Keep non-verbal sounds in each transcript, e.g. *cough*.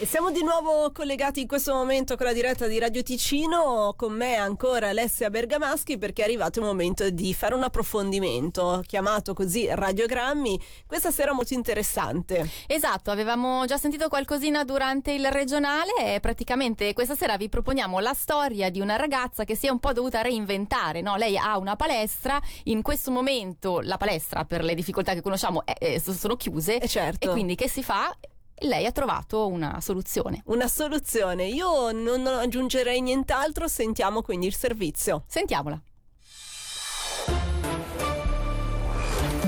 E siamo di nuovo collegati in questo momento con la diretta di Radio Ticino, con me ancora Alessia Bergamaschi perché è arrivato il momento di fare un approfondimento, chiamato così radiogrammi, questa sera molto interessante. Esatto, avevamo già sentito qualcosina durante il regionale e praticamente questa sera vi proponiamo la storia di una ragazza che si è un po' dovuta reinventare, no? Lei ha una palestra, in questo momento la palestra per le difficoltà che conosciamo è, è, sono chiuse e, certo. e quindi che si fa? Lei ha trovato una soluzione. Una soluzione. Io non aggiungerei nient'altro, sentiamo quindi il servizio. Sentiamola.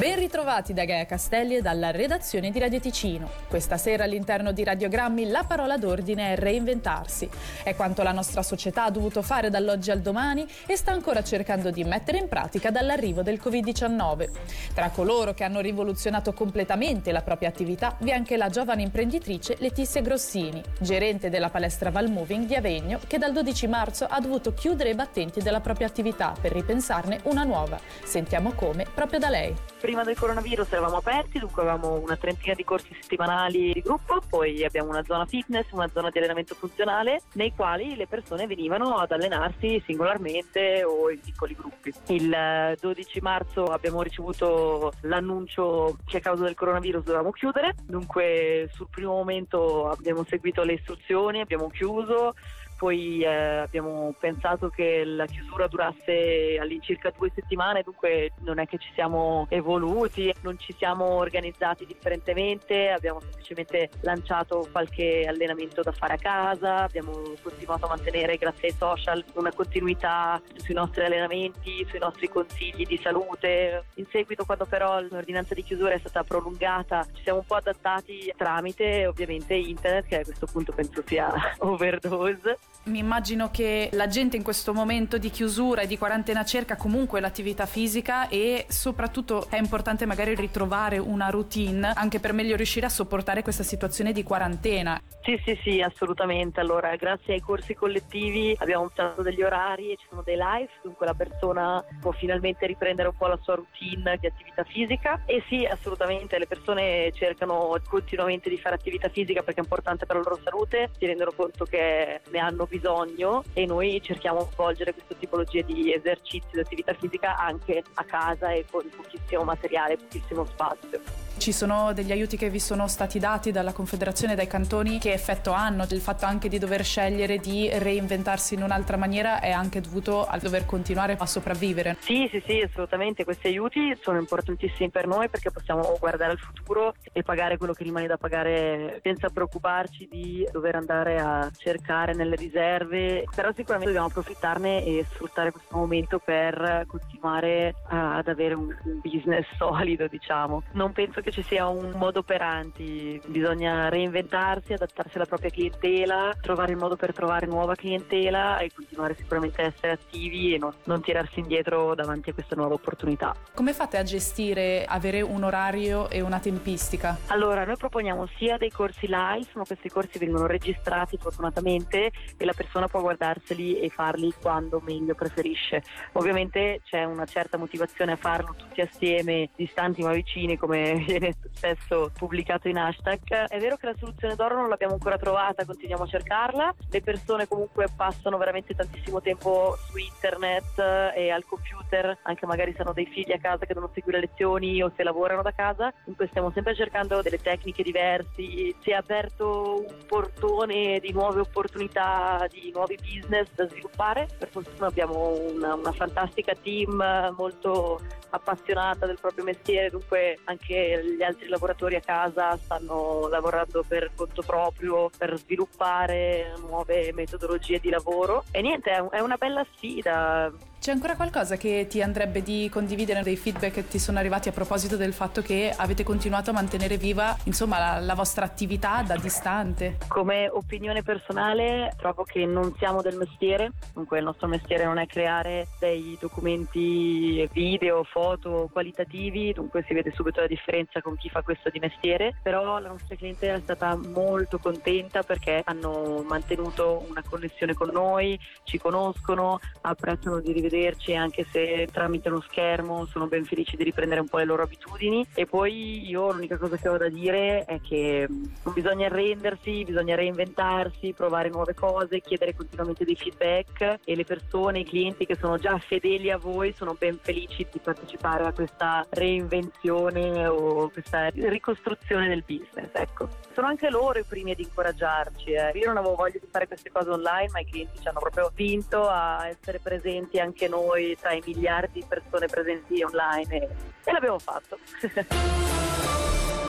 Ben ritrovati da Gaia Castelli e dalla redazione di Radio Ticino. Questa sera all'interno di Radiogrammi la parola d'ordine è reinventarsi. È quanto la nostra società ha dovuto fare dall'oggi al domani e sta ancora cercando di mettere in pratica dall'arrivo del Covid-19. Tra coloro che hanno rivoluzionato completamente la propria attività vi è anche la giovane imprenditrice Letizia Grossini, gerente della palestra Valmoving di Avegno, che dal 12 marzo ha dovuto chiudere i battenti della propria attività per ripensarne una nuova. Sentiamo come proprio da lei prima del coronavirus eravamo aperti, dunque avevamo una trentina di corsi settimanali di gruppo, poi abbiamo una zona fitness, una zona di allenamento funzionale, nei quali le persone venivano ad allenarsi singolarmente o in piccoli gruppi. Il 12 eh, marzo abbiamo ricevuto l'annuncio che a causa del coronavirus dovevamo chiudere, dunque sul primo momento abbiamo seguito le istruzioni, abbiamo chiuso, poi eh, abbiamo pensato che la chiusura durasse all'incirca due settimane, dunque non è che ci siamo evoluti, non ci siamo organizzati differentemente, abbiamo semplicemente lanciato qualche allenamento da fare a casa, abbiamo continuato a mantenere grazie ai social una continuità sui nostri allenamenti, sui nostri consigli di salute. In seguito quando però l'ordinanza di chiusura è stata prolungata ci siamo un po' adattati tramite ovviamente internet che a questo punto penso sia *laughs* overdose mi immagino che la gente in questo momento di chiusura e di quarantena cerca comunque l'attività fisica e soprattutto è importante magari ritrovare una routine anche per meglio riuscire a sopportare questa situazione di quarantena. Sì, sì, sì, assolutamente. Allora, grazie ai corsi collettivi abbiamo optato degli orari e ci sono dei live, dunque la persona può finalmente riprendere un po' la sua routine di attività fisica. E sì, assolutamente, le persone cercano continuamente di fare attività fisica perché è importante per la loro salute, si rendono conto che ne hanno bisogno e noi cerchiamo di svolgere questa tipologia di esercizi di attività fisica anche a casa e con pochissimo materiale, pochissimo spazio. Ci sono degli aiuti che vi sono stati dati dalla Confederazione, dai cantoni, che effetto hanno? Il fatto anche di dover scegliere di reinventarsi in un'altra maniera è anche dovuto al dover continuare a sopravvivere. Sì, sì, sì, assolutamente. Questi aiuti sono importantissimi per noi perché possiamo guardare al futuro e pagare quello che rimane da pagare senza preoccuparci di dover andare a cercare nelle riserve. Però sicuramente dobbiamo approfittarne e sfruttare questo momento per continuare ad avere un business *laughs* solido, diciamo. Non penso che che ci sia un modo operanti, bisogna reinventarsi, adattarsi alla propria clientela, trovare il modo per trovare nuova clientela e continuare sicuramente a essere attivi e non, non tirarsi indietro davanti a questa nuova opportunità. Come fate a gestire, avere un orario e una tempistica? Allora, noi proponiamo sia dei corsi live, ma questi corsi vengono registrati fortunatamente e la persona può guardarseli e farli quando meglio preferisce. Ovviamente c'è una certa motivazione a farlo tutti assieme, distanti ma vicini, come viene spesso pubblicato in hashtag. È vero che la soluzione d'oro non l'abbiamo ancora trovata, continuiamo a cercarla. Le persone comunque passano veramente tantissimo tempo su internet eh, e al computer, anche magari se hanno dei figli a casa che devono seguire lezioni o se lavorano da casa. Dunque stiamo sempre cercando delle tecniche diverse. Si è aperto un portone di nuove opportunità, di nuovi business da sviluppare. Per fortuna abbiamo una, una fantastica team molto appassionata del proprio mestiere, dunque anche gli altri lavoratori a casa stanno lavorando per conto proprio per sviluppare nuove metodologie di lavoro e niente, è una bella sfida. C'è ancora qualcosa che ti andrebbe di condividere dei feedback che ti sono arrivati a proposito del fatto che avete continuato a mantenere viva insomma la, la vostra attività da distante? Come opinione personale trovo che non siamo del mestiere, dunque il nostro mestiere non è creare dei documenti video, foto qualitativi, dunque si vede subito la differenza con chi fa questo di mestiere, però la nostra clientela è stata molto contenta perché hanno mantenuto una connessione con noi, ci conoscono, apprezzano di rivedere rivederci anche se tramite uno schermo sono ben felici di riprendere un po' le loro abitudini e poi io l'unica cosa che ho da dire è che non bisogna arrendersi, bisogna reinventarsi, provare nuove cose, chiedere continuamente dei feedback e le persone, i clienti che sono già fedeli a voi sono ben felici di partecipare a questa reinvenzione o questa ricostruzione del business. Ecco. Sono anche loro i primi ad incoraggiarci. Eh. Io non avevo voglia di fare queste cose online, ma i clienti ci hanno proprio spinto a essere presenti anche noi tra i miliardi di persone presenti online e, e l'abbiamo fatto. *laughs*